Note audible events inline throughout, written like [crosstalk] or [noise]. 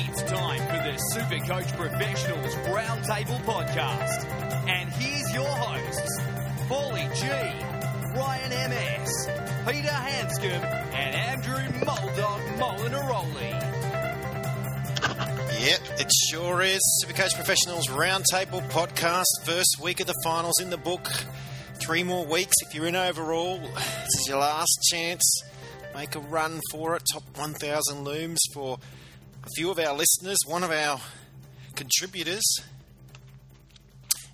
It's time for the Super Coach Professionals Roundtable Podcast. And here's your hosts, Paulie G, Ryan MS, Peter Hanscom, and Andrew Muldog Molinaroli. Yep, it sure is. Super Coach Professionals Roundtable Podcast. First week of the finals in the book. Three more weeks if you're in overall. This is your last chance. Make a run for it. Top 1,000 looms for a few of our listeners. One of our contributors,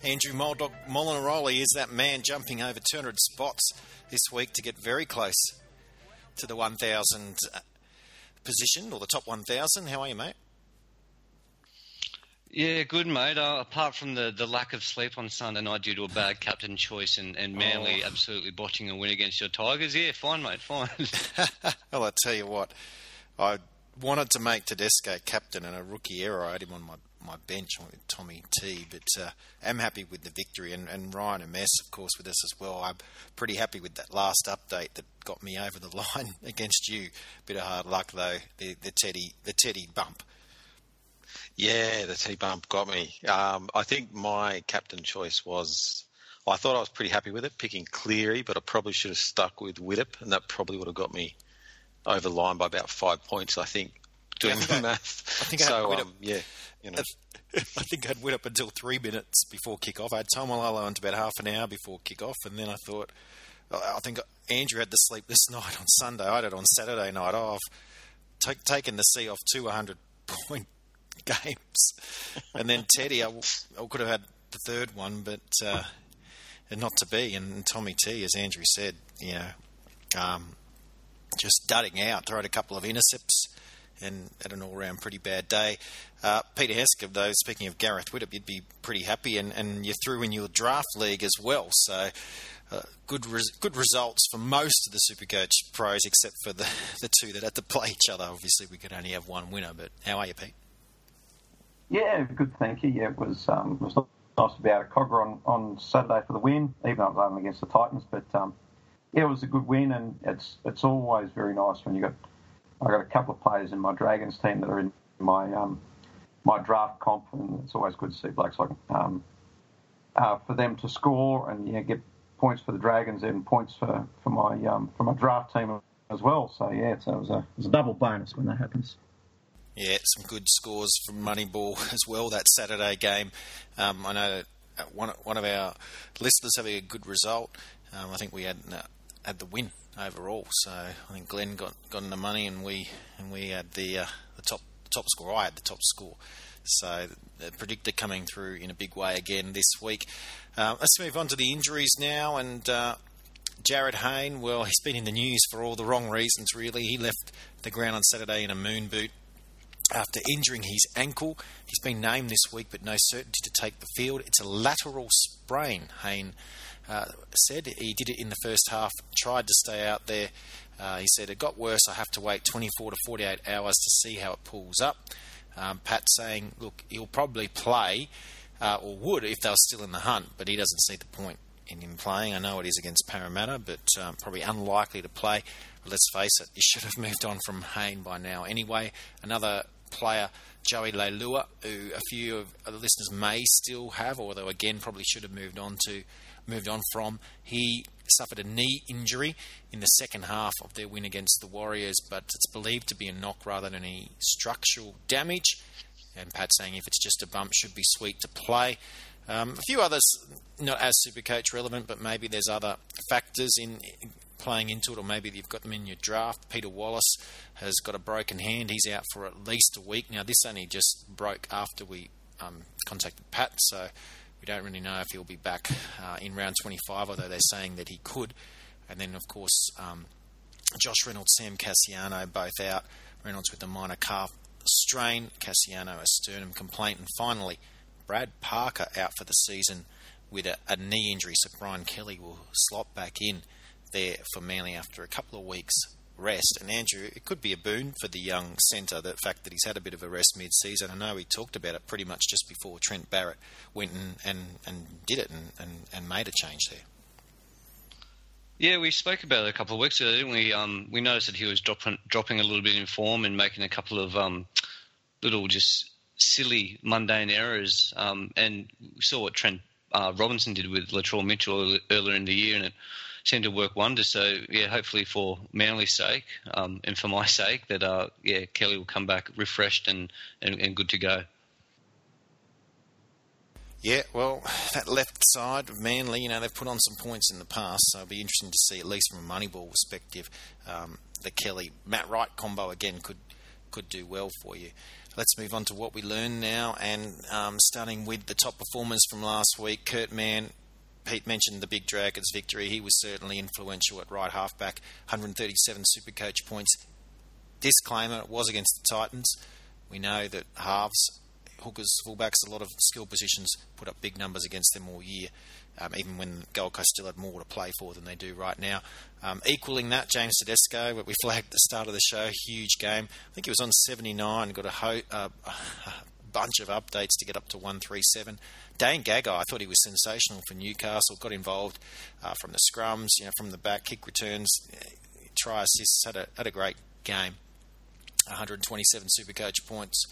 Andrew Molinaroli, is that man jumping over 200 spots this week to get very close to the 1,000 position or the top 1,000. How are you, mate? Yeah, good, mate. Uh, apart from the, the lack of sleep on Sunday night due to a bad captain choice and, and Manly Oh. absolutely botching a win against your Tigers, yeah, fine, mate, fine. [laughs] well, I tell you what, I wanted to make Tedesco captain and a rookie era. I had him on my, my bench with Tommy T, but uh, am happy with the victory. And, and Ryan Mess, of course, with us as well. I'm pretty happy with that last update that got me over the [laughs] line against you. Bit of hard luck though, the, the Teddy the Teddy bump. Yeah, the T bump got me. Um, I think my captain choice was. I thought I was pretty happy with it, picking Cleary, but I probably should have stuck with Widdop, and that probably would have got me over line by about five points. I think doing I the I- math. I think I had so. Widdop. um, yeah, you know. [laughs] I think I'd went up until three minutes before kick-off. I had Taumalolo until about half an hour before kick-off, and then I thought, I think Andrew had to sleep this [laughs] night on Sunday. I had it on Saturday night. Oh, I've ta- taken the C off two 100-point [laughs] games. And then Teddy, I, w- I could have had the third one, but uh, not to be. And Tommy T, as Andrew said, you know, um, just dudding out, throwing a couple of intercepts and had an all-round pretty bad day. Uh, Peter Hesketh, though, speaking of Gareth Widdop, you'd be pretty happy, and, and you threw in your draft league as well. So uh, good res- good results for most of the Supercoach pros, except for the, [laughs] the two that had to play each other. Obviously, we could only have one winner, but how are you, Pete? Yeah, good, thank you. Yeah, it was um, it was nice to be out of Kogarah on, on Saturday for the win, even though it was only against the Titans. But um, yeah, it was a good win, and it's it's always very nice when you got I got a couple of players in my Dragons team that are in my um, my draft comp, and it's always good to see blokes like um, uh, for them to score and yeah get points for the Dragons and points for for my um, for my draft team as well. So yeah, so it was a it was a double bonus when that happens. Yeah, some good scores from Moneyball [laughs] as well that Saturday game. Um, I know one one of our listeners having a good result. Um, I think we had uh, had the win overall, so I think Glenn got got in the money, and we and we had the uh, the top top score. I had the top score. So the predictor coming through in a big way again this week. Uh, let's move on to the injuries now, and uh, Jared Hayne. Well, he's been in the news for all the wrong reasons. Really, he left the ground on Saturday in a moon boot after injuring his ankle. He's been named this week, but no certainty to take the field. It's a lateral sprain, Hayne uh, said. He did it in the first half, tried to stay out there. Uh, he said, It got worse. I have to wait 24 to 48 hours to see how it pulls up. Um, Pat saying, Look, he'll probably play, uh, or would if they were still in the hunt, but he doesn't see the point in him playing. I know it is against Parramatta, but um, probably unlikely to play. But let's face it, he [laughs] should have moved on from Hayne by now. Anyway, another player, Joey Leilua, who a few of the listeners may still have, although again probably should have moved on to moved on from. He suffered a knee injury in the second half of their win against the Warriors, but it's believed to be a knock rather than any structural damage. And Pat saying if it's just a bump, should be sweet to play. Um, a few others not as super coach relevant, but maybe there's other factors in playing into it, or maybe you've got them in your draft. Peter Wallace has got a broken hand; he's out for at least a week. Now, this only just broke after we um, contacted Pat, so we don't really know if he'll be back uh, in round 25, although they're saying that he could. And then, of course, um, Josh Reynolds, Sam Kasiano, both out. Reynolds with a minor calf strain, Kasiano a sternum complaint, and finally, Brad Parker out for the season with a, a knee injury. So Brian Kelly will slot back in there for Manly after a couple of weeks rest. And Andrew, it could be a boon for the young centre, the fact that he's had a bit of a rest mid-season. I know he talked about it pretty much just before Trent Barrett went and, and, and did it and, and, and made a change there. Yeah, we spoke about it a couple of weeks ago, didn't we? Um, we noticed that he was dropping dropping a little bit in form and making a couple of um, little just silly, mundane errors. Um, and we saw what Trent uh, Robinson did with Latrell Mitchell earlier in the year, and it seemed to work wonders. So yeah, hopefully for Manly's sake um, and for my sake, that uh, yeah Kelly will come back refreshed and, and, and good to go. Yeah, well, that left side of Manly, you know, they've put on some points in the past, so it'll be interesting to see, at least from a Moneyball perspective, um, the Kelly Matt Wright combo again could could do well for you. Let's move on to what we learned now, and um, starting with the top performers from last week, Kurt Mann. Pete mentioned the Big Dragons victory. He was certainly influential at right halfback, 137 Supercoach points. Disclaimer: it was against the Titans. We know that halves hookers, fullbacks, a lot of skill positions put up big numbers against them all year, um, even when Gold Coast still had more to play for than they do right now. Um, equaling that, James Tedesco, what we flagged at the start of the show, huge game. I think he was on 79, got a, ho- uh, [laughs] bunch of updates to get up to 137. Dane Gagai, I thought he was sensational for Newcastle, got involved uh, from the scrums, you know, from the back, kick returns, try assists, had a, had a great game. 127 Supercoach points.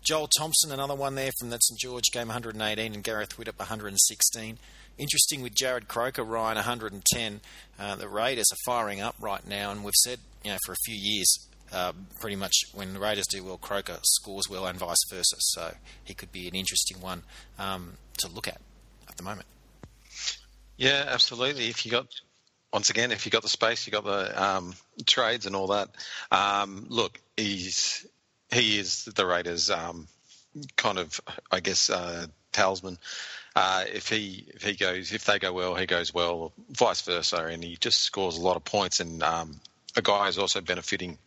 Joel Thompson, another one there from that St George game, 118, and Gareth Widdop, 116. Interesting with Jarrod Croker, Ryan, 110. Uh, the Raiders are firing up right now, and we've said, you know, for a few years, uh, pretty much when the Raiders do well, Croker scores well, and vice versa. So he could be an interesting one um, to look at at the moment. Yeah, absolutely. If you got once again, if you got the space, you got the um, trades and all that. Um, look, he's he is the Raiders' um, kind of, I guess, uh, talisman. Uh, if he if he goes if they go well, he goes well, vice versa, and he just scores a lot of points. And um, a guy is also benefiting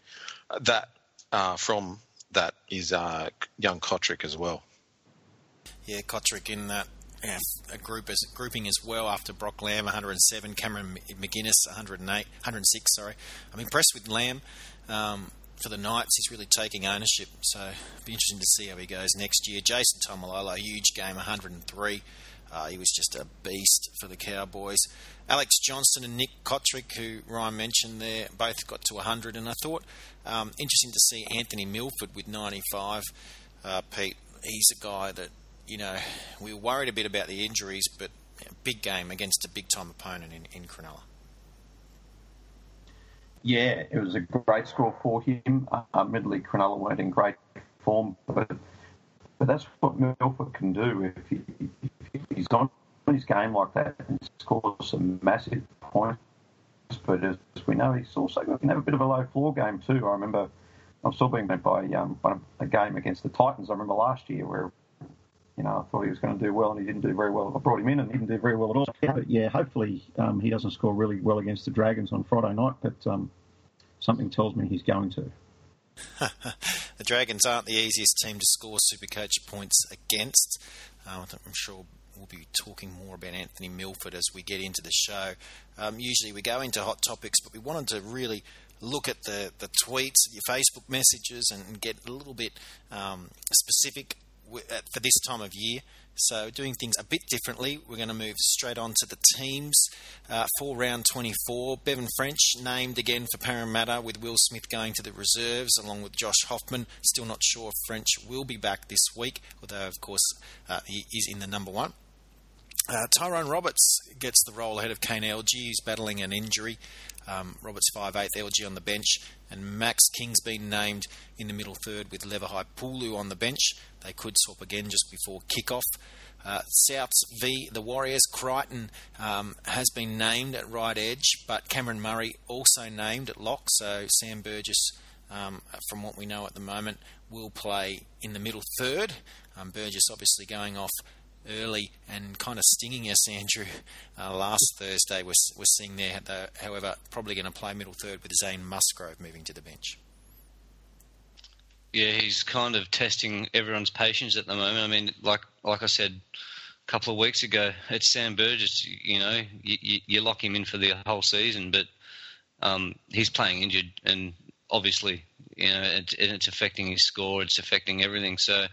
that uh, from that is uh, young Cotric as well. Yeah, Cotric in that yeah, a group as grouping as well after Brock Lamb 107, Cameron McInnes 108, 106. Sorry, I'm impressed with Lamb. Um, for the Knights, he's really taking ownership. So it'll be interesting to see how he goes next year. Jason Taumalolo, huge game, 103. Uh, he was just a beast for the Cowboys. Alex Johnson and Nick Cotric, who Ryan mentioned there, both got to 100. And I thought um, interesting to see Anthony Milford with 95. Uh, Pete, he's a guy that, you know, we were worried a bit about the injuries, but big game against a big time opponent in, in Cronulla. Yeah, it was a great score for him. Uh, admittedly, Cronulla weren't in great form, but but that's what Milford can do if, he, if he's on his game like that and scores some massive points. But as we know, he's also can have a bit of a low floor game too. I remember I'm still being led by um, a game against the Titans. I remember last year where you know, I thought he was going to do well, and he didn't do very well. I brought him in, and he didn't do very well at all. But yeah, hopefully um, he doesn't score really well against the Dragons on Friday night. But um, something tells me he's going to. [laughs] the Dragons aren't the easiest team to score Supercoach points against. Uh, I'm sure we'll be talking more about Anthony Milford as we get into the show. Um, usually we go into hot topics, but we wanted to really look at the, the tweets, your Facebook messages, and, get a little bit um, specific for this time of year. So, doing things a bit differently, we're going to move straight on to the teams uh, for round 24. Bevan French named again for Parramatta, with Will Smith going to the reserves along with Josh Hoffman. Still not sure if French will be back this week, although, of course, uh, he is in the number one. Uh, Tyrone Roberts gets the role ahead of Kane Elgey. He's battling an injury. Um, Roberts 5'8", Elgey on the bench, and Max King's been named in the middle third with Levi Pulu on the bench. They could swap again just before kick-off. Uh, Souths v the Warriors. Crichton um, has been named at right edge, but Cameron Murray also named at lock. So Sam Burgess, um, from what we know at the moment, will play in the middle third. Um, Burgess obviously going off early and kind of stinging us, [laughs] Andrew. Uh, last Thursday, we're, we're seeing there, however, probably going to play middle third with Zane Musgrove moving to the bench. Yeah, he's kind of testing everyone's patience at the moment. I mean, like like I said a couple of weeks ago, it's Sam Burgess. You know, you, you lock him in for the whole season, but um, he's playing injured, and obviously, you know, it, it's affecting his score. It's affecting everything. So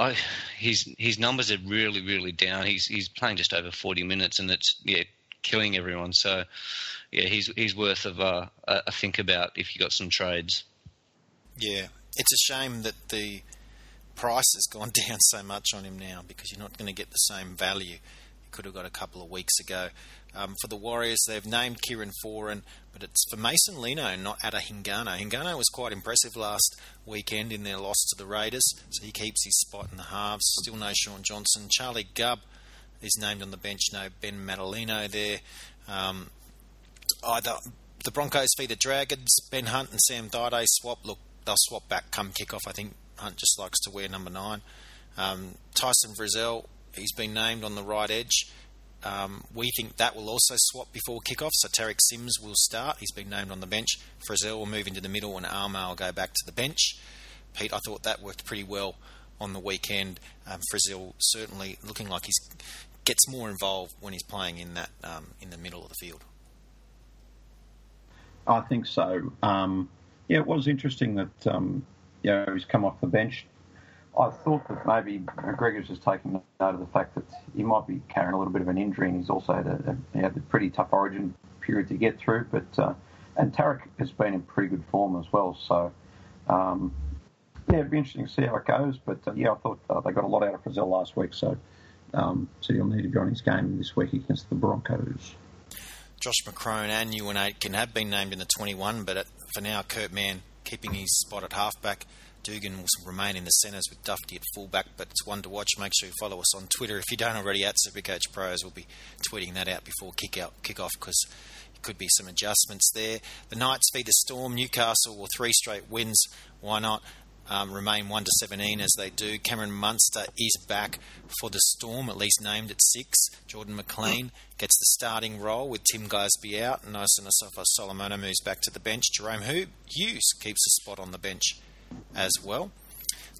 I, his his numbers are really really down. He's he's playing just over forty minutes, and it's yeah killing everyone. So yeah, he's he's worth of uh, a think about if you got some trades. Yeah, it's a shame that the price has gone [laughs] down so much on him now because you're not going to get the same value could have got a couple of weeks ago. Um, for the Warriors, they've named Kieran Foran, but it's for Mason Lino, not Ata Hingano. Hingano was quite impressive last weekend in their loss to the Raiders, so he keeps his spot in the halves. Still no Shaun Johnson. Charlie Gubb is named on the bench. No Ben Matulino there. Um, either the Broncos feed the Dragons. Ben Hunt and Sam Thaiday swap. Look, they'll swap back come kickoff. I think Hunt just likes to wear number nine. Um, Tyson Frizell, he's been named on the right edge. Um, we think that will also swap before kickoff. So Tariq Sims will start. He's been named on the bench. Frizell will move into the middle, and Armour will go back to the bench. Pete, I thought that worked pretty well on the weekend. Um, Frizell certainly looking like he gets more involved when he's playing in that um, in the middle of the field. I think so. Um, yeah, it was interesting that um, you know he's come off the bench I thought that maybe McGregor's just taking note of the fact that he might be carrying a little bit of an injury, and he's also had a, a, had a pretty tough Origin period to get through. But uh, and Tariq has been in pretty good form as well. So um, yeah, it'd be interesting to see how it goes. But uh, yeah, I thought uh, they got a lot out of Frizell last week, so um, so he'll need to be on his game this week against the Broncos. Josh McCrone and Euan Aitken have been named in the 21, but for now, Kurt Mann keeping his spot at halfback. Dugan will remain in the centres with Dufty at fullback, but it's one to watch. Make sure you follow us on Twitter if you don't already at Supercoach Pros. We'll be tweeting that out before kick out kick off because there could be some adjustments there. The Knights feed the Storm. Newcastle will three straight wins. Why not? Um, remain 1 to 17 as they do. Cameron Munster is back for the Storm, at least named at 6. Jordan McLean gets the starting role with Tim Glasby out. Nosa Nasofa Solomona moves back to the bench. Jahrome Hughes keeps a spot on the bench as well.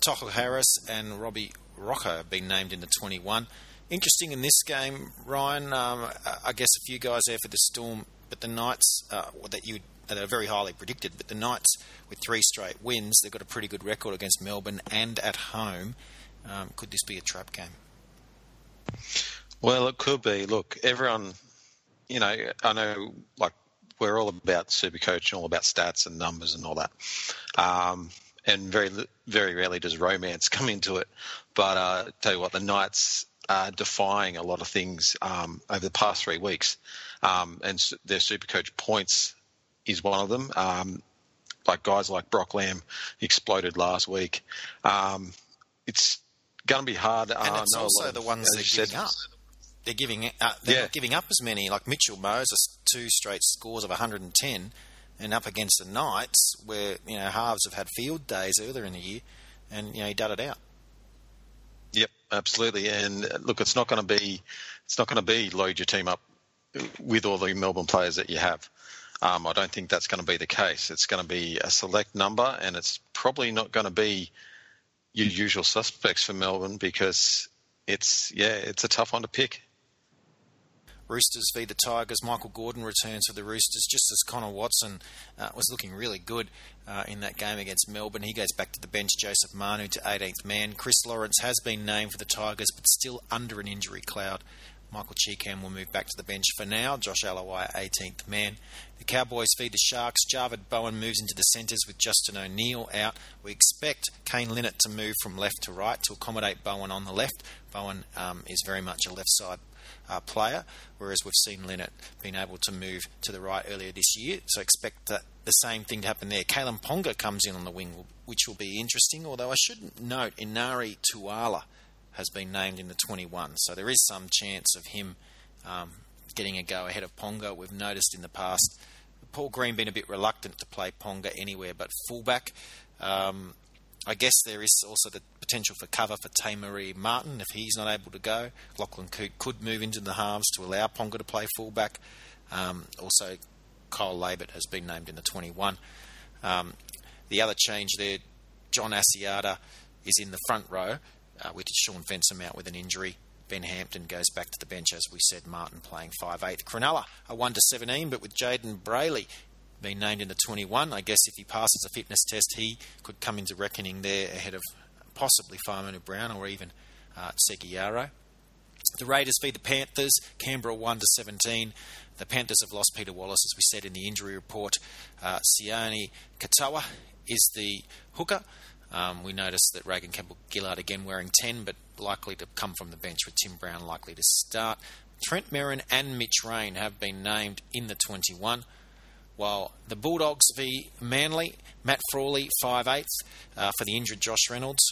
Tohu Harris and Robbie Rocco have been named in the 21. Interesting in this game, Ryan. Um, I guess a few guys there for the Storm, but the Knights uh, that you that are very highly predicted. But the Knights with three straight wins, they've got a pretty good record against Melbourne and at home. Um, could this be a trap game? Well, it could be. Look, everyone, you know, I know like we're all about Supercoach and all about stats and numbers and all that. Um, and very very rarely does romance [laughs] come into it. But uh, tell you what, the Knights are defying a lot of things um, over the past three weeks, um, and their super coach points is one of them. Um, like guys like Brock Lamb exploded last week. Um, it's going to be hard. And uh, it's also the ones they're giving said, up. They're giving uh, they're yeah. not giving up as many. Like Mitchell Moses, two straight scores of 110 and up against the Knights, where you know halves have had field days earlier in the year, and you know he did it out. Yep, absolutely. And uh, look, it's not going to be it's not going to be load your team up with all the Melbourne players that you have. Um, I don't think that's going to be the case. It's going to be a select number, and it's probably not going to be your usual suspects for Melbourne because it's yeah, it's a tough one to pick. Roosters feed the Tigers. Michael Gordon returns for the Roosters just as Connor Watson uh, was looking really good uh, in that game against Melbourne. He goes back to the bench. Joseph Manu to 18th man. Chris Lawrence has been named for the Tigers but still under an injury cloud. Michael Chee-Kam will move back to the bench for now. Josh Aloiai, 18th man. The Cowboys feed the Sharks. Javid Bowen moves into the centres with Justin O'Neill out. We expect Kane Linnett to move from left to right to accommodate Bowen on the left. Bowen um, is very much a left side uh, player, whereas we've seen Linnett being able to move to the right earlier this year. So expect that the same thing to happen there. Kalyn Ponga comes in on the wing, which will be interesting. Although I should note, Enari Tuala has been named in the 21, so there is some chance of him um, getting a go ahead of Ponga. We've noticed in the past Paul Green been a bit reluctant to play Ponga anywhere but fullback. Um, I guess there is also the potential for cover for Te Martin if he's not able to go. Lachlan Coote could move into the halves to allow Ponga to play fullback. Um, also, Kyle Laybutt has been named in the 21. Um, the other change there, John Asiata is in the front row uh, with Shaun Fensom out with an injury. Ben Hampton goes back to the bench, as we said. Martin playing 5'8. Cronulla, a 1 to 17, but with Jayden Brailey been named in the 21. I guess if he passes a fitness test, he could come into reckoning there ahead of possibly Fa'amanu Brown or even uh, Segeyaro. The Raiders feed the Panthers. Canberra 1 to 17. The Panthers have lost Peter Wallace, as we said in the injury report. Uh, Sione Katoa is the hooker. Um, we noticed that Reagan Campbell Gillard again wearing 10, but likely to come from the bench with Tim Brown likely to start. Trent Merrin and Mitch Rein have been named in the 21. While the Bulldogs v Manly, Matt Frawley 5 8 uh, for the injured Josh Reynolds.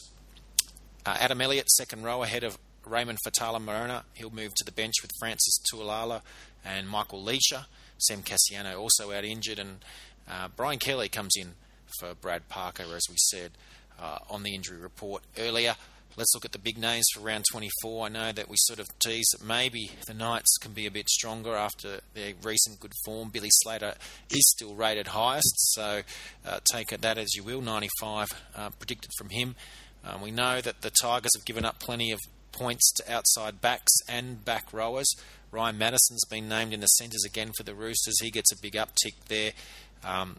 Uh, Adam Elliott, second row ahead of Raymond Faitala Mariner. He'll move to the bench with Francis Tualau and Michael Lichaa. Sam Kasiano also out injured, and uh, Brian Kelly comes in for Brad Parker, as we said uh, on the injury report earlier. Let's look at the big names for round 24. I know that we sort of teased that maybe the Knights can be a bit stronger after their recent good form. Billy Slater is still rated highest, so uh, take that as you will. 95 uh, predicted from him. Um, we know that the Tigers have given up plenty of points to outside backs and back rowers. Ryan Matterson's been named in the centres again for the Roosters. He gets a big uptick there. Um,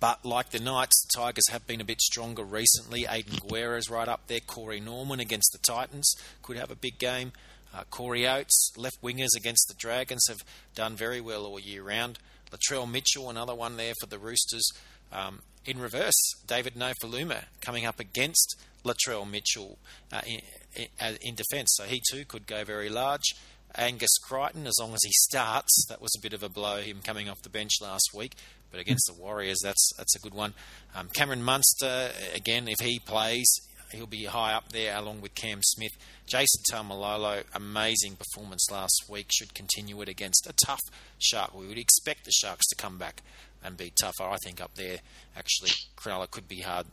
but like the Knights, the Tigers have been a bit stronger recently. Aidan Guerra's right up there. Corey Norman against the Titans could have a big game. Uh, Corey Oates, left wingers against the Dragons, have done very well all year round. Latrell Mitchell, another one there for the Roosters. Um, in reverse, David Nofoaluma coming up against Latrell Mitchell uh, in, in, uh, in defence, so he too could go very large. Angus Crichton, as long as he starts, that was a bit of a blow, him coming off the bench last week. But against the Warriors, that's that's a good one. Um, Cameron Munster, again, if he plays, he'll be high up there along with Cam Smith. Jason Taumalolo, amazing performance last week, should continue it against a tough Shark. We would expect the Sharks to come back and be tougher. I think up there, actually, Cronulla could be hard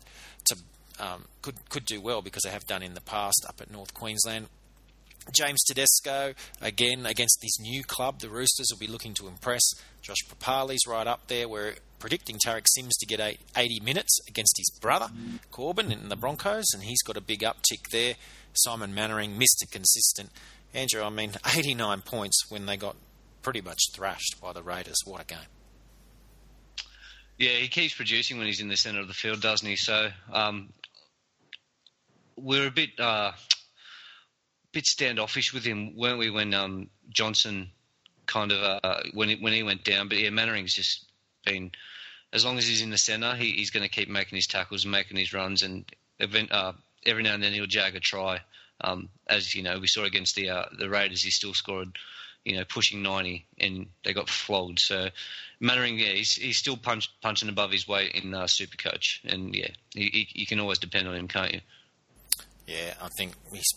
to um, could could do well because they have done in the past up at North Queensland. James Tedesco, again, against this new club, the Roosters will be looking to impress. Josh Papali's right up there. We're predicting Tariq Sims to get 80 minutes against his brother, Korbin, in the Broncos, and he's got a big uptick there. Simon Mannering, Mr. Consistent. Andrew, I mean, [laughs] 89 points when they got pretty much thrashed by the Raiders. What a game. Yeah, he keeps producing when he's in the centre of the field, doesn't he? So um, we're a bit uh, bit standoffish with him, weren't we? When um, Johnson kind of uh, when he, when he went down, but yeah, Mannering's just been as long as he's in the centre, he, he's going to keep making his tackles, and making his runs, and event, uh, every now and then he'll jag a try. Um, as you know, we saw against the uh, the Raiders, he still scored, you know, pushing ninety, and they got flogged. So Mannering, yeah, he's, he's still punch, punching above his weight in uh, Supercoach, and yeah, he, you can always depend on him, can't you? Yeah, I think he's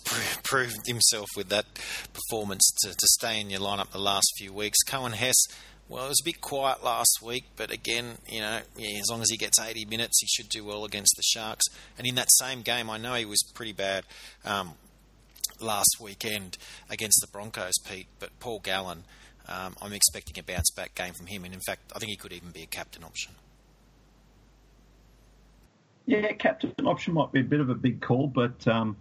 proved himself with that performance to, to stay in your lineup the last few weeks. Coen Hess, well, it was a bit quiet last week, but again, you know, yeah, as long as he gets 80 minutes, he should do well against the Sharks. And in that same game, I know he was pretty bad um, last weekend against the Broncos, Pete, but Paul Gallen, um, I'm expecting a bounce back game from him. And in fact, I think he could even be a captain option. Yeah, captain option might be a bit of a big call, but um,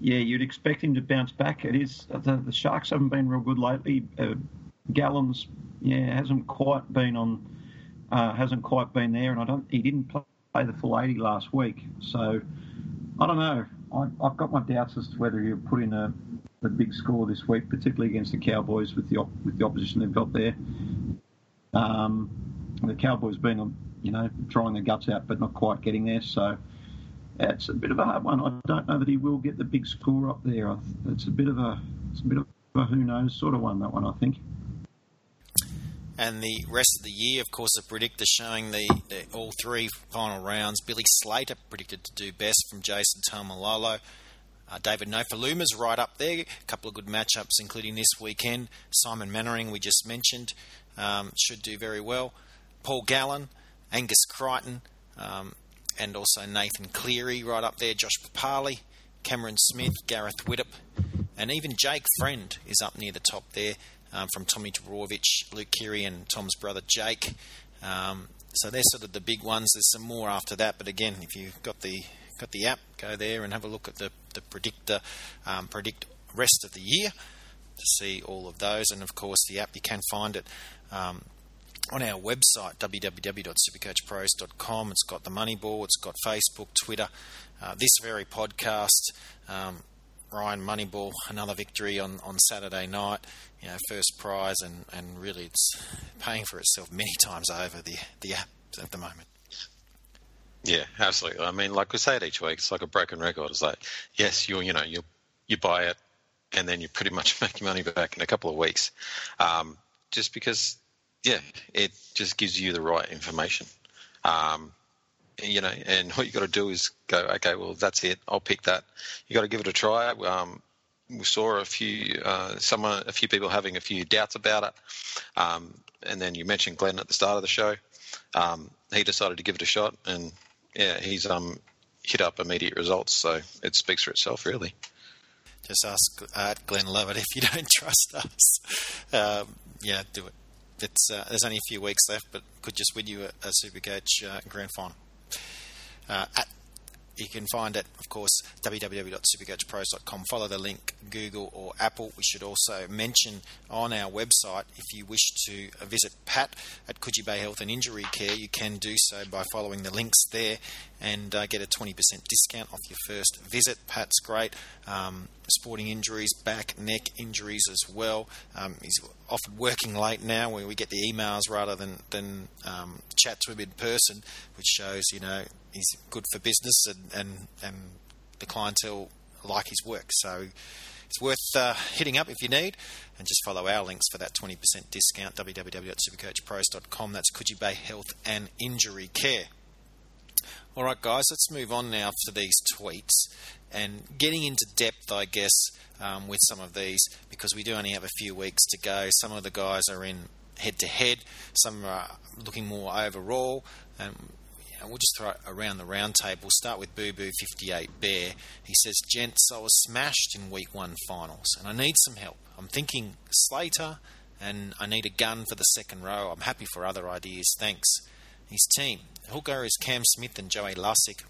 yeah, you'd expect him to bounce back. It is the, the Sharks haven't been real good lately. Uh, Gallen's yeah hasn't quite been on, uh, hasn't quite been there, and I don't he didn't play the full 80 last week, so I don't know. I, have got my doubts as to whether he'll put in a, a big score this week, particularly against the Cowboys with the op, with the opposition they've got there. Um, the Cowboys been you know, trying their guts out but not quite getting there. So it's a bit of a hard one. I don't know that he will get the big score up there. It's a bit of a, it's a bit of a who knows sort of one. That one, I think. And the rest of the year, of course, the predictor showing the, the all three final rounds. Billy Slater predicted to do best from Jason Taumalolo. Uh, David Nofoaluma's right up there. A couple of good matchups, including this weekend. Simon Mannering, we just mentioned, um, should do very well. Paul Gallen, Angus Crichton, um, and also Nathan Cleary right up there, Josh Papali, Cameron Smith, Gareth Widdop, and even Jake Friend is up near the top there um, from Tommy Trbojevic, Luke Keary, and Tom's brother Jake. Um, so they're sort of the big ones. There's some more after that, but again, if you've got the got the app, go there and have a look at the the predictor um, predict rest of the year to see all of those. And of course, the app you can find it um, on our website, www.supercoachpros.com. It's got the Moneyball, it's got Facebook, Twitter, uh, this very podcast. Um, Ryan Moneyball, another victory on, on Saturday night. You know, first prize, and, and really it's paying for itself many [laughs] times over the the app at the moment. Yeah, absolutely. I mean, like we say it each week, it's like a broken record. It's like, yes, you you know you you buy it, and then you pretty much [laughs] make your money back in a couple of weeks, um, just because, yeah, it just gives you the right information. Um, you know, and what you got to do is go, okay, well, that's it. I'll pick that. You got to give it a try. Um, we saw a few, uh, someone, a few people having a few doubts about it, um, and then you mentioned Glenn at the start of the show. Um, he decided to give it a shot, and yeah, he's um, hit up immediate results. So it speaks for itself, really. Just ask uh, Glenn Lovett if you don't [laughs] trust us. Um, yeah, do it. It's, uh, there's only a few weeks left, but could just win you a, a Supercoach uh, grand final. Uh, at you can find it, of course, www.supercoachpros.com. Follow the link, Google or Apple. We should also mention on our website, if you wish to visit Pat at Coogee Bay Health and Injury Care, you can do so by following the links there and uh, get a 20% discount off your first visit. Pat's great. Um, sporting injuries, back, neck injuries as well. Um, he's often working late now where we get the emails rather than, than um, chat to him in person, which shows, you know, he's good for business and, and, and the clientele like his work. So it's worth uh, hitting up if you need, and just follow our links for that 20% discount. www.supercoachpros.com. That's Coogee Bay Health and Injury Care. All right, guys, let's move on now to these tweets and getting into depth, I guess, um, with some of these because we do only have a few weeks to go. Some of the guys are in head to head, some are looking more overall. And we'll just throw around the round table. We'll start with Boo Boo 58 Bear. He says, Gents, I was smashed in week one finals and I need some help. I'm thinking Slater and I need a gun for the second row. I'm happy for other ideas. Thanks. His team. Hooker is Cam Smith and Joey Lussick.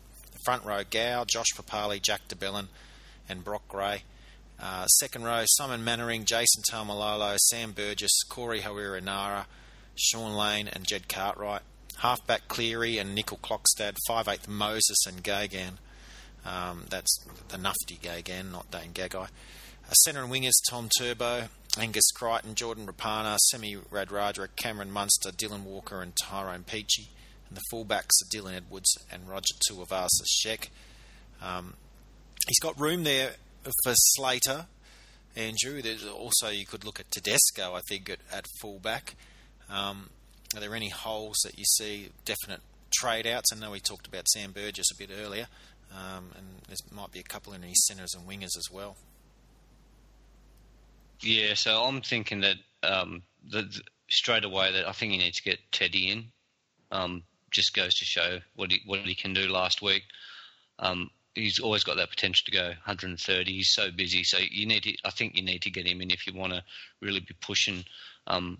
Front row, Gow, Josh Papali, Jack de Belin, and Brock Gray. Uh, second row, Simon Mannering, Jason Taumalolo, Sam Burgess, Corey Harawira-Naera, Sean Lane, and Jed Cartwright. Halfback Cleary and Nickel Clockstad. 5'8 Moses and Gagan. Um, that's the nufty Gagan, not Dane Gagai. Uh, centre and wingers, Tom Turbo, Angus Crichton, Jordan Rapana, Semi Radradra, Cameron Munster, Dylan Walker, and Tyrone Peachey. And the fullbacks are Dylan Edwards and Roger Tuivasa Sheck. Um, he's got room there for Slater, Andrew. There's also you could look at Tedesco, I think, at, at fullback. Um, are there any holes that you see definite trade outs? I know we talked about Sam Burgess a bit earlier, um, and there might be a couple in his centres and wingers as well. Yeah, so I'm thinking that um, straight away that I think you need to get Teddy in. Um, just goes to show what he what he can do last week. Um, he's always got that potential to go 130. He's so busy, so you need to. I think you need to get him in if you want to really be pushing um,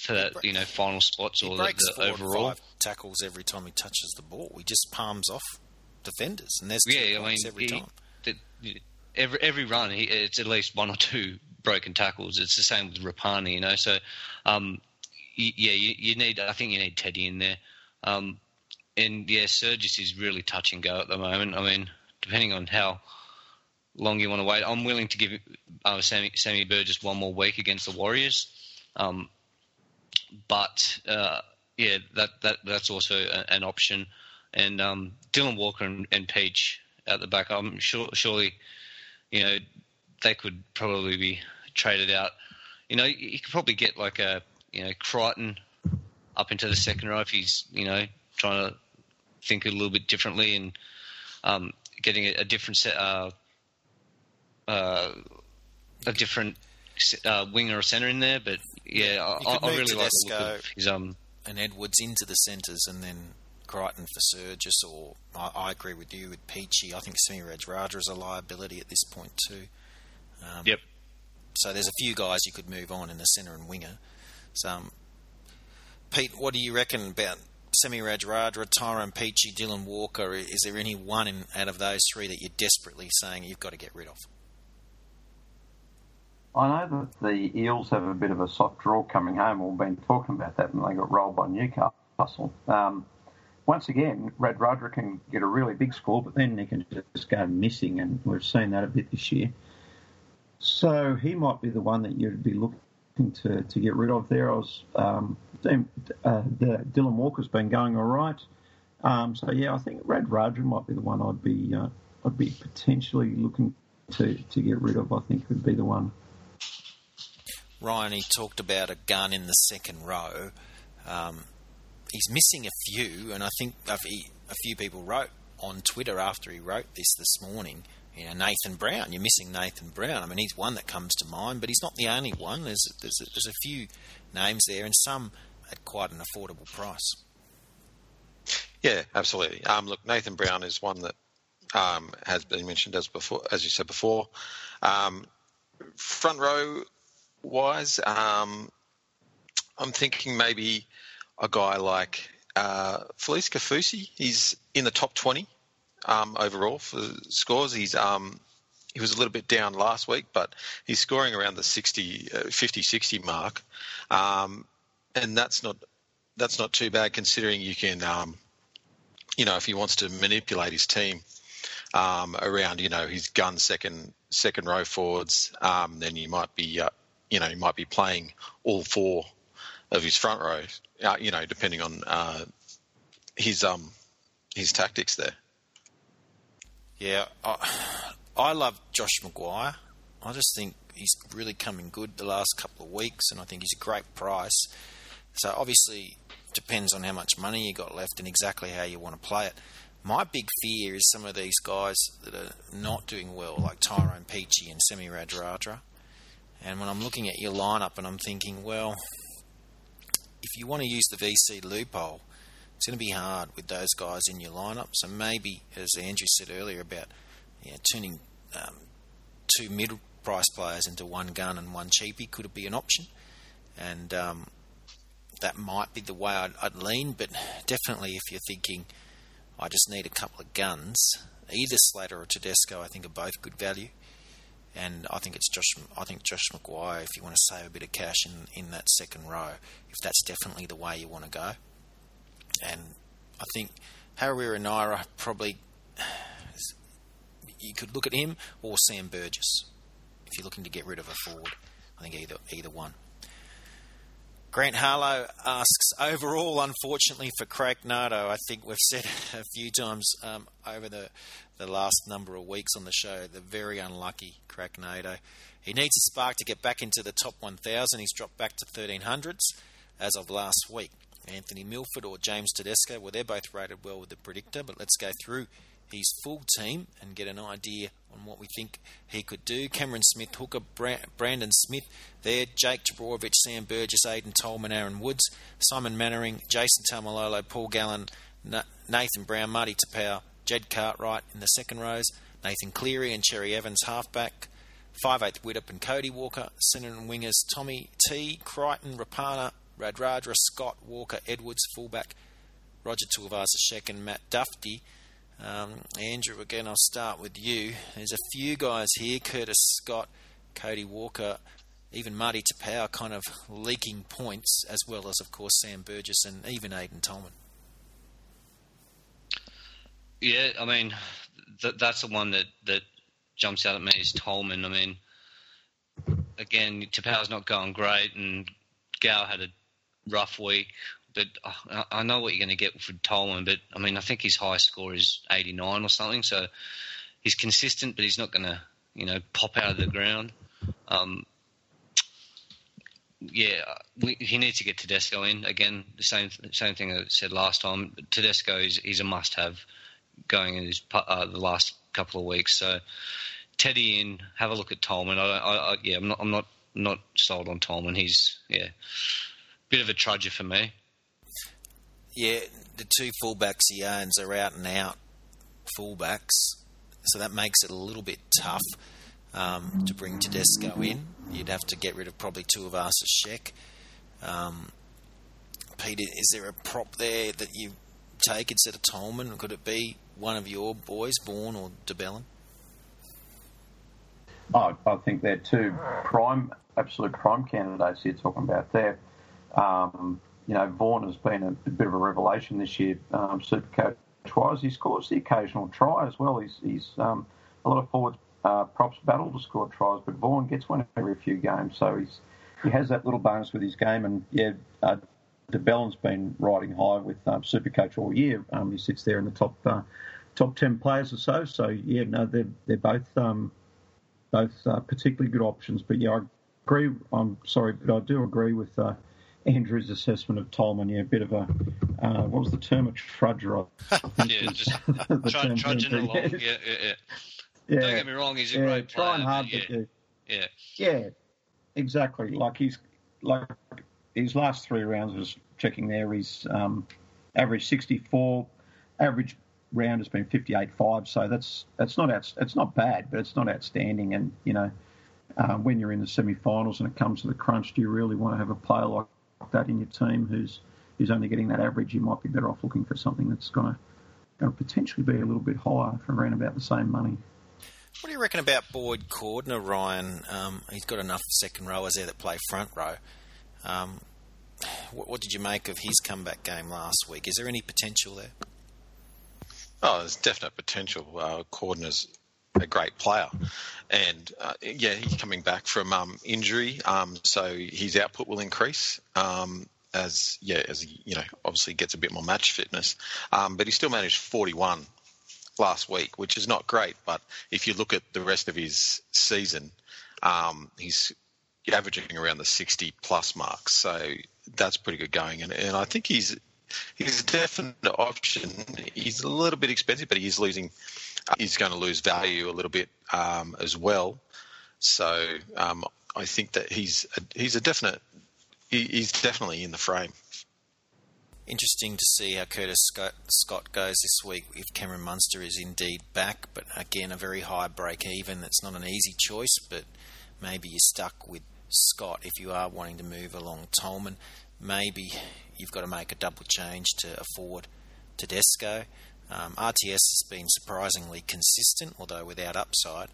for that, you know, final spots or the, the overall five tackles every time he touches the ball. He just palms off defenders, and there's yeah, I mean, every he, time. The, every every run, he, it's at least one or two broken tackles. It's the same with Rapana, you know. So, um, yeah, you, you, need. I think you need Teddy in there. Um, and yeah, Surgis is really touch and go at the moment. I mean, depending on how long you want to wait, I'm willing to give uh, Sammy, Sammy Burgess one more week against the Warriors. Um, but uh, yeah, that, that that's also a, an option. And um, Dylan Walker and, and, Peach at the back, I'm sure surely, you know, they could probably be traded out. You know, you could probably get like a you know Crichton up into the second row if he's you know trying to think a little bit differently and um, getting a, a, different set, uh, uh, a different uh, winger or centre in there. But yeah, I, I, really like the look of his um and Edwards into the centres and then Crichton for Surgis. Or I, I, agree with you with Peachy. I think Semi Radradra is a liability at this point too. Um, yep. So there's a few guys you could move on in the centre and winger. So um, Pete, what do you reckon about Semi Radradra, Tyrone Peachey, Dylan Walker? Is there any one in, out of those three that you're desperately saying you've got to get rid of? I know that the Eels have a bit of a soft draw coming home. We've been talking about that when they got rolled by Newcastle. Um, once again, Radradra can get a really big score, but then he can just go missing, and we've seen that a bit this year. So he might be the one that you'd be looking to, to get rid of there. I was um, uh, Dylan Walker's been going all right. Um, so yeah, I think Radradra might be the one I'd be uh, I'd be potentially looking to to get rid of. I think would be the one. Ryan, he talked about a gun in the second row. Um, he's missing a few, and I think a few people wrote on Twitter after he wrote this this morning. You know, Nathan Brown. You're missing Nathan Brown. I mean, he's one that comes to mind, but he's not the only one. There's there's a, there's a few names there, and some at quite an affordable price. Yeah, absolutely. Um, look, Nathan Brown is one that um, has been mentioned as before, as you said before. Um, front row wise, um, I'm thinking maybe a guy like uh, Felise Kaufusi. He's in the top 20 um, overall for scores. He's um, he was a little bit down last week, but he's scoring around the 60, uh, 50, 60 mark, um, and that's not that's not too bad considering you can, um, you know, if he wants to manipulate his team um, around, you know, his gun second second row forwards, um, then you might be, uh, you know, you might be playing all four of his front row, uh, you know, depending on uh, his um his tactics there. Yeah, I, I love Josh McGuire. I just think he's really coming good the last couple of weeks, and I think he's a great price. So obviously, depends on how much money you got left and exactly how you want to play it. My big fear is some of these guys that are not doing well, like Tyrone Peachy and Semi Radradra. And when I'm looking at your lineup and I'm thinking, well, if you want to use the VC loophole, it's going to be hard with those guys in your lineup. So maybe, as Andrew said earlier about you know, turning um, two mid-price players into one gun and one cheapie, could it be an option? And um, that might be the way I'd, I'd, lean, but definitely if you're thinking I just need a couple of guns, either Slater or Tedesco, I think are both good value. And I think it's Josh. I think Josh McGuire. If you want to save a bit of cash in, in that second row, if that's definitely the way you want to go, and I think Harawira Naera probably you could look at him or Sam Burgess if you're looking to get rid of a forward. I think either either one. Grant Harlow asks, overall, unfortunately for Craig Nardo, I think we've said a few times um, over the, the last number of weeks on the show, the very unlucky Craig Nardo. He needs a spark to get back into the top 1,000. He's dropped back to 1300s as of last week. Anthony Milford or James Tedesco, well, they're both rated well with the predictor, but let's go through his full team and get an idea on what we think he could do. Cameron Smith, Hooker, Brandon Smith there, Jake Trbojevic, Sam Burgess, Aiden Tolman, Aaron Woods, Simon Mannering, Jason Taumalolo, Paul Gallen, Nathan Brown, Marty Taupau, Jed Cartwright in the second rows, Nathan Cleary and Cherry Evans halfback, 5'8 Widdop and Cody Walker, centre and wingers Tommy T, Crichton, Rapana, Radradra, Scott, Walker, Edwards, fullback, Roger Tuivasa-Sheck and Matt Dufty. Um, Andrew, again, I'll start with you. There's a few guys here Curtis Scott, Cody Walker, even Marty Taupau kind of leaking points, as well as, of course, Sam Burgess and even Aiden Tolman. Yeah, I mean, th- that's the one that, that jumps out at me is Tolman. I mean, again, Taupau's not going great, and Gow had a rough week. But I know what you're going to get for Tolman. But I mean, I think his highest score is 89 or something. So he's consistent, but he's not going to, you know, pop out of the ground. Um, yeah, we, he needs to get Tedesco in again. The same same thing I said last time. Tedesco is, is a must-have going in his, uh, the last couple of weeks. So Teddy in, have a look at Tolman. I, I, I, yeah, I'm not I'm not not sold on Tolman. He's yeah, bit of a trudger for me. Yeah, the two fullbacks he owns are out and out fullbacks, so that makes it a little bit tough um, to bring Tedesco in. You'd have to get rid of probably two of us as Sheck. Um, Peter, is there a prop there that you take instead of Tolman? Could it be one of your boys, Vaughan or de Belin? Oh, I think they're two prime, absolute prime candidates you're talking about there. Um, you know, Vaughan has been a, a, bit of a revelation this year, um, super coach wise. He scores the occasional try as well. He's, he's um, a lot of forwards uh, props battle to score tries, but Vaughan gets one every few games, so he's he has that little bonus with his game. And yeah, uh, de Belin's been riding high with um, Supercoach all year. Um, he sits there in the top uh, top ten players or so. So yeah, no, they're they're both um, both uh, particularly good options. But yeah, I agree. I'm sorry, but I do agree with uh, Andrew's assessment of Tolman. Yeah, a bit of a uh, what was the term? A trudger. [laughs] yeah, just [laughs] trudging along. Yeah, yeah, yeah. yeah. Don't get me wrong, he's a yeah, great player. Trying hard, yeah. but yeah. Yeah, exactly. Like he's like his last three rounds was checking there. He's um, average 64, average round has been 58.5. So that's that's not out, it's not bad, but it's not outstanding. And you know, uh, when you're in the semi-finals and it comes to the crunch, do you really want to have a player like that in your team who's who's only getting that average? You might be better off looking for something that's going to potentially be a little bit higher for around about the same money. What do you reckon about Boyd Cordner, Ryan? Um, he's got enough second rowers there that play front row. Um, what, what, did you make of his comeback game last week? Is there any potential there? Oh, there's definite potential. Uh, Cordner's a great player, and uh, yeah, he's coming back from um, injury, um, so his output will increase. Um, as yeah, as he, you know, obviously gets a bit more match fitness, um, but he still managed 41 last week, which is not great. But if you look at the rest of his season, um, he's averaging around the 60 plus mark. So that's pretty good going. And, and I think he's he's a definite option. He's a little bit expensive, but he is losing. He's going to lose value a little bit um, as well. So um, I think that he's a, he's a definite. He's definitely in the frame. Interesting to see how Curtis Scott, Scott goes this week if Cameron Munster is indeed back. But again, a very high break even. It's not an easy choice, but maybe you're stuck with Scott if you are wanting to move along Tolman. Maybe you've got to make a double change to afford Tedesco. Um, RTS has been surprisingly consistent, although without upside.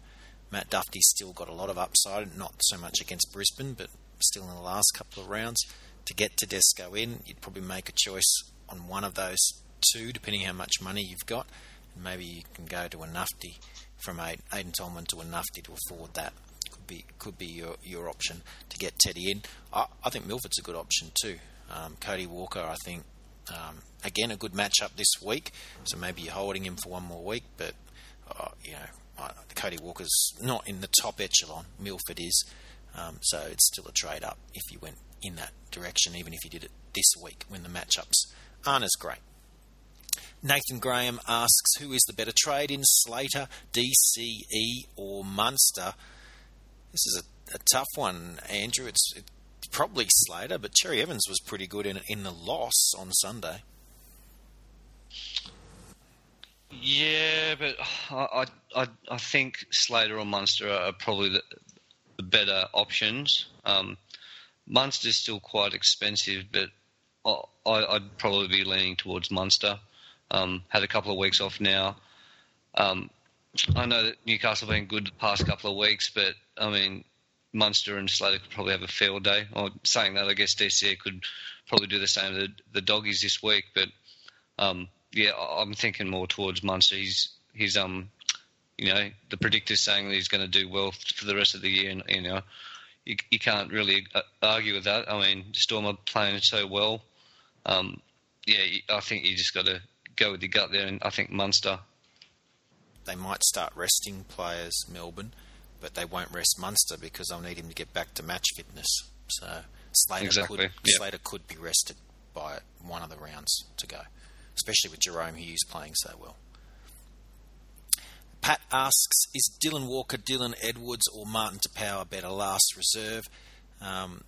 Matt Duffy's still got a lot of upside, not so much against Brisbane, but still in the last couple of rounds to get Tedesco in, you'd probably make a choice on one of those two, depending how much money you've got. Maybe you can go to a Nufty from Aiden Tolman to a Nufty to afford that. Could be could be your, your option to get Teddy in. I, I think Milford's a good option too. Um, Cody Walker, I think, um, again a good matchup this week. So maybe you're holding him for one more week, but uh, you know Cody Walker's not in the top echelon. Milford is, um, so it's still a trade up if you went in that direction, even if you did it this week when the matchups aren't as great. Nathan Graham asks, who is the better trade in Slater, DCE, or Munster? This is a, a tough one, Andrew. It's, it's, probably Slater, but Cherry Evans was pretty good in in the loss on Sunday. Yeah, but I I I think Slater or Munster are probably the, the better options. Um, Munster's still quite expensive, but I, would probably be leaning towards Munster. Um, had a couple of weeks off now. Um, I know that Newcastle have been good the past couple of weeks, but I mean, Munster and Slater could probably have a field day. Or saying that, I guess DCE could probably do the same to the, the doggies this week. But um, yeah, I'm thinking more towards Munster. He's he's um, you know, the predictors saying that he's going to do well for the rest of the year, and you know, you, you can't really uh, argue with that. I mean, Storm are playing so well. Um, yeah, I think you just got to go with your gut there, and I think Munster. They might start resting players, Melbourne, but they won't rest Munster because they'll need him to get back to match fitness. So Slater exactly. could yep. Slater could be rested by one of the rounds to go, especially with Jahrome Hughes playing so well. Pat asks, is Dylan Walker, Dylan Edwards, or Martin a better last reserve? Um,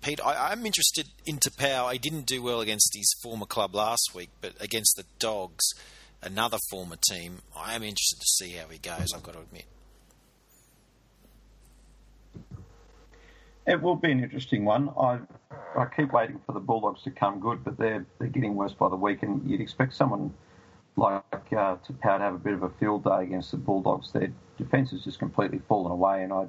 Pete, I, am interested in Taupau. He didn't do well against his former club last week, but against the Dogs, another former team, I am interested to see how he goes, I've got to admit. It will be an interesting one. I I keep waiting for the Bulldogs to come good, but they're they're getting worse by the week, and you'd expect someone like uh, to have a bit of a field day against the Bulldogs. Their defence has just completely fallen away, and I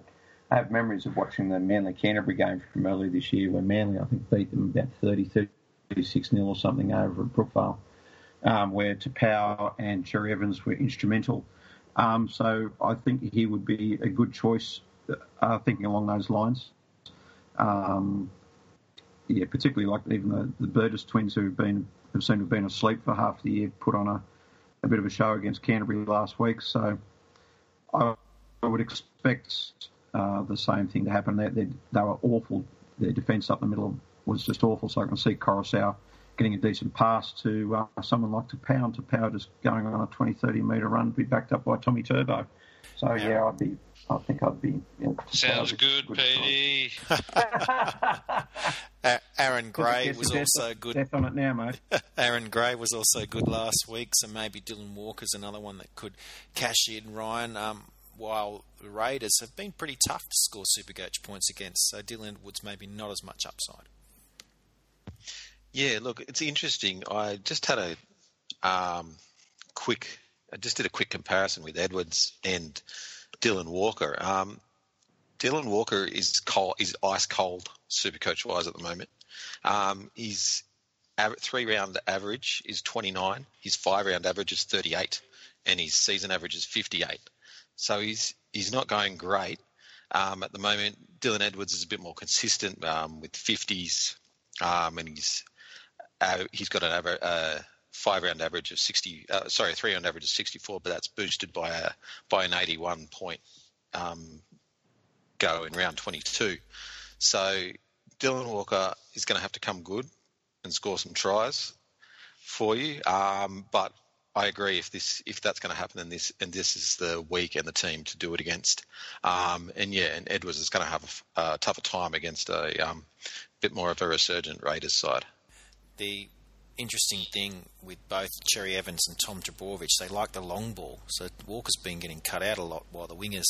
have memories of watching the Manly Canterbury game from earlier this year, where Manly I think beat them about 30, 36 nil or something over at Brookvale, um, where Taupau and Cherry Evans were instrumental. Um, so I think he would be a good choice, uh, thinking along those lines. Um, yeah, particularly like even the, the Burgess twins who've been have seemed to have been asleep for half the year, put on a, a bit of a show against Canterbury last week. So I, I would expect uh, the same thing to happen. They, they, they were awful. Their defence up the middle was just awful. So I can see Koroisau getting a decent pass to uh, someone like Taupau. To Power just going on a 20, 30 metre run, be backed up by Tommy Turbo. So yeah, I'd be. I think I'd be. You know, Sounds good, good Petey. [laughs] Aaron Gray was the death- also good. Death on it now, mate. [laughs] Aaron Gray was also good last week, so maybe Dylan Walker's another one that could cash in. Ryan, um, while the Raiders have been pretty tough to score Supercoach points against, so Dylan Edwards maybe not as much upside. Yeah, look, it's interesting. I just had a um, quick, I just did a quick comparison with Edwards and Dylan Walker. Um, Dylan Walker is cold, is ice cold, super coach wise at the moment. Um, his av- three round average is 29, his five round average is 38, and his season average is 58. So he's he's not going great um, at the moment. Dylan Edwards is a bit more consistent um, with 50s, um, and he's uh, he's got an aver- uh, five round average of 60. Uh, sorry, three round average of 64, but that's boosted by a by an 81 point um, go in round 22. So Dylan Walker is going to have to come good and score some tries for you. Um, but I agree if this if that's going to happen, then this and this is the week and the team to do it against. Um, and yeah, and Edwards is going to have a, a tougher time against a um, bit more of a resurgent Raiders side. The interesting thing with both Cherry Evans and Tom Trbojevic, they like the long ball. So Walker's been getting cut out a lot while the wingers,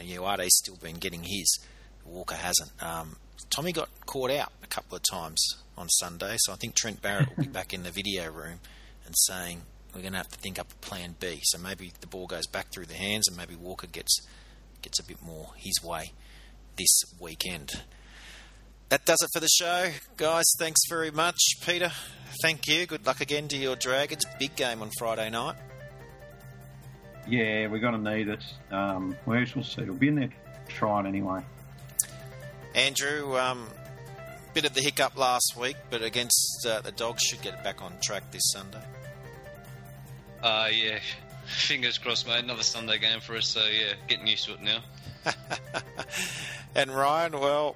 you know, Uate's still been getting his. Walker hasn't. Um, Tommy got caught out a couple of times on Sunday, so I think Trent Barrett will be [laughs] back in the video room and saying we're going to have to think up a plan B. So maybe the ball goes back through the hands, and maybe Walker gets gets a bit more his way this weekend. That does it for the show, guys. Thanks very much, Peter. Thank you. Good luck again to your Dragons. Big game on Friday night. Yeah, we're going to need it. Um, we shall see. We'll be in there trying anyway. Andrew, um, bit of the hiccup last week, but against uh, the Dogs, should get back on track this Sunday. Uh, yeah. Fingers crossed, mate. Another Sunday game for us, so yeah, getting used to it now. [laughs] And Ryan, well,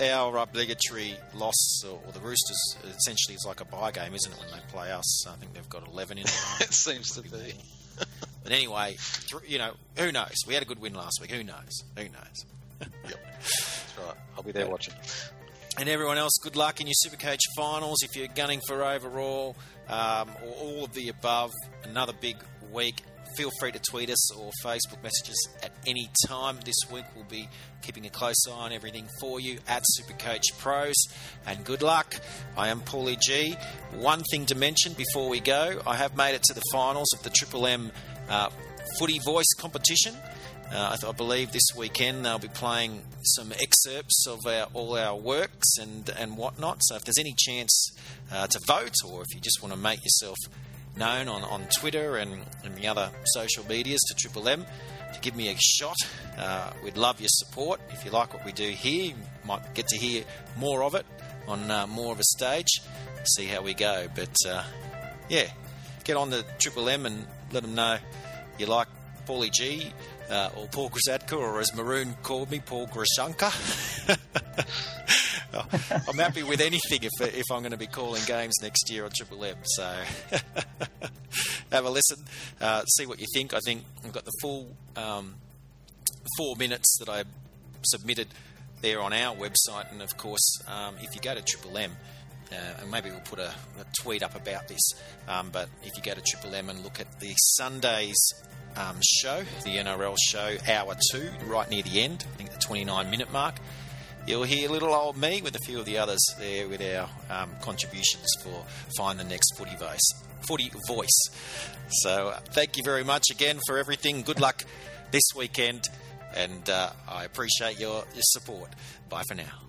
our obligatory loss, or, or the Roosters, essentially is like a bye game, isn't it, when they play us? I think they've got 11 in it. [laughs] it seems to be. [laughs] but anyway, th- you know, who knows? We had a good win last week. Who knows? Who knows? [laughs] Yep, that's right. I'll be there watching. And everyone else, good luck in your Supercoach finals. If you're gunning for overall um, or all of the above, another big week. Feel free to tweet us or Facebook messages at any time this week. We'll be keeping a close eye on everything for you at Supercoach Pros. And good luck. I am Paulie G. One thing to mention before we go I have made it to the finals of the Triple M uh, Footy Voice competition. Uh, I, th- I believe this weekend they'll be playing some excerpts of our, all our works and, and whatnot. So if there's any chance uh, to vote, or if you just want to make yourself known on, on Twitter and, and the other social medias to Triple M, to give me a shot, uh, we'd love your support. If you like what we do here, you might get to hear more of it on uh, more of a stage. See how we go. But uh, yeah, get on the Triple M and let them know you like Paulie G uh, or Paul Krasatka, or as Maroon called me, Paul Grashanka. [laughs] I'm happy with anything if, if I'm going to be calling games next year on Triple M. So [laughs] have a listen, uh, see what you think. I think I've got the full um, four minutes that I submitted there on our website, and of course, um, if you go to Triple M. Uh, and maybe we'll put a, a tweet up about this. Um, but if you go to Triple M and look at the Sundays um, show, the NRL show, hour two, right near the end, I think the 29 minute mark, you'll hear little old me with a few of the others there with our um, contributions for Find the Next Footy Voice. Footy Voice. So uh, thank you very much again for everything. Good luck this weekend, and uh, I appreciate your, your support. Bye for now.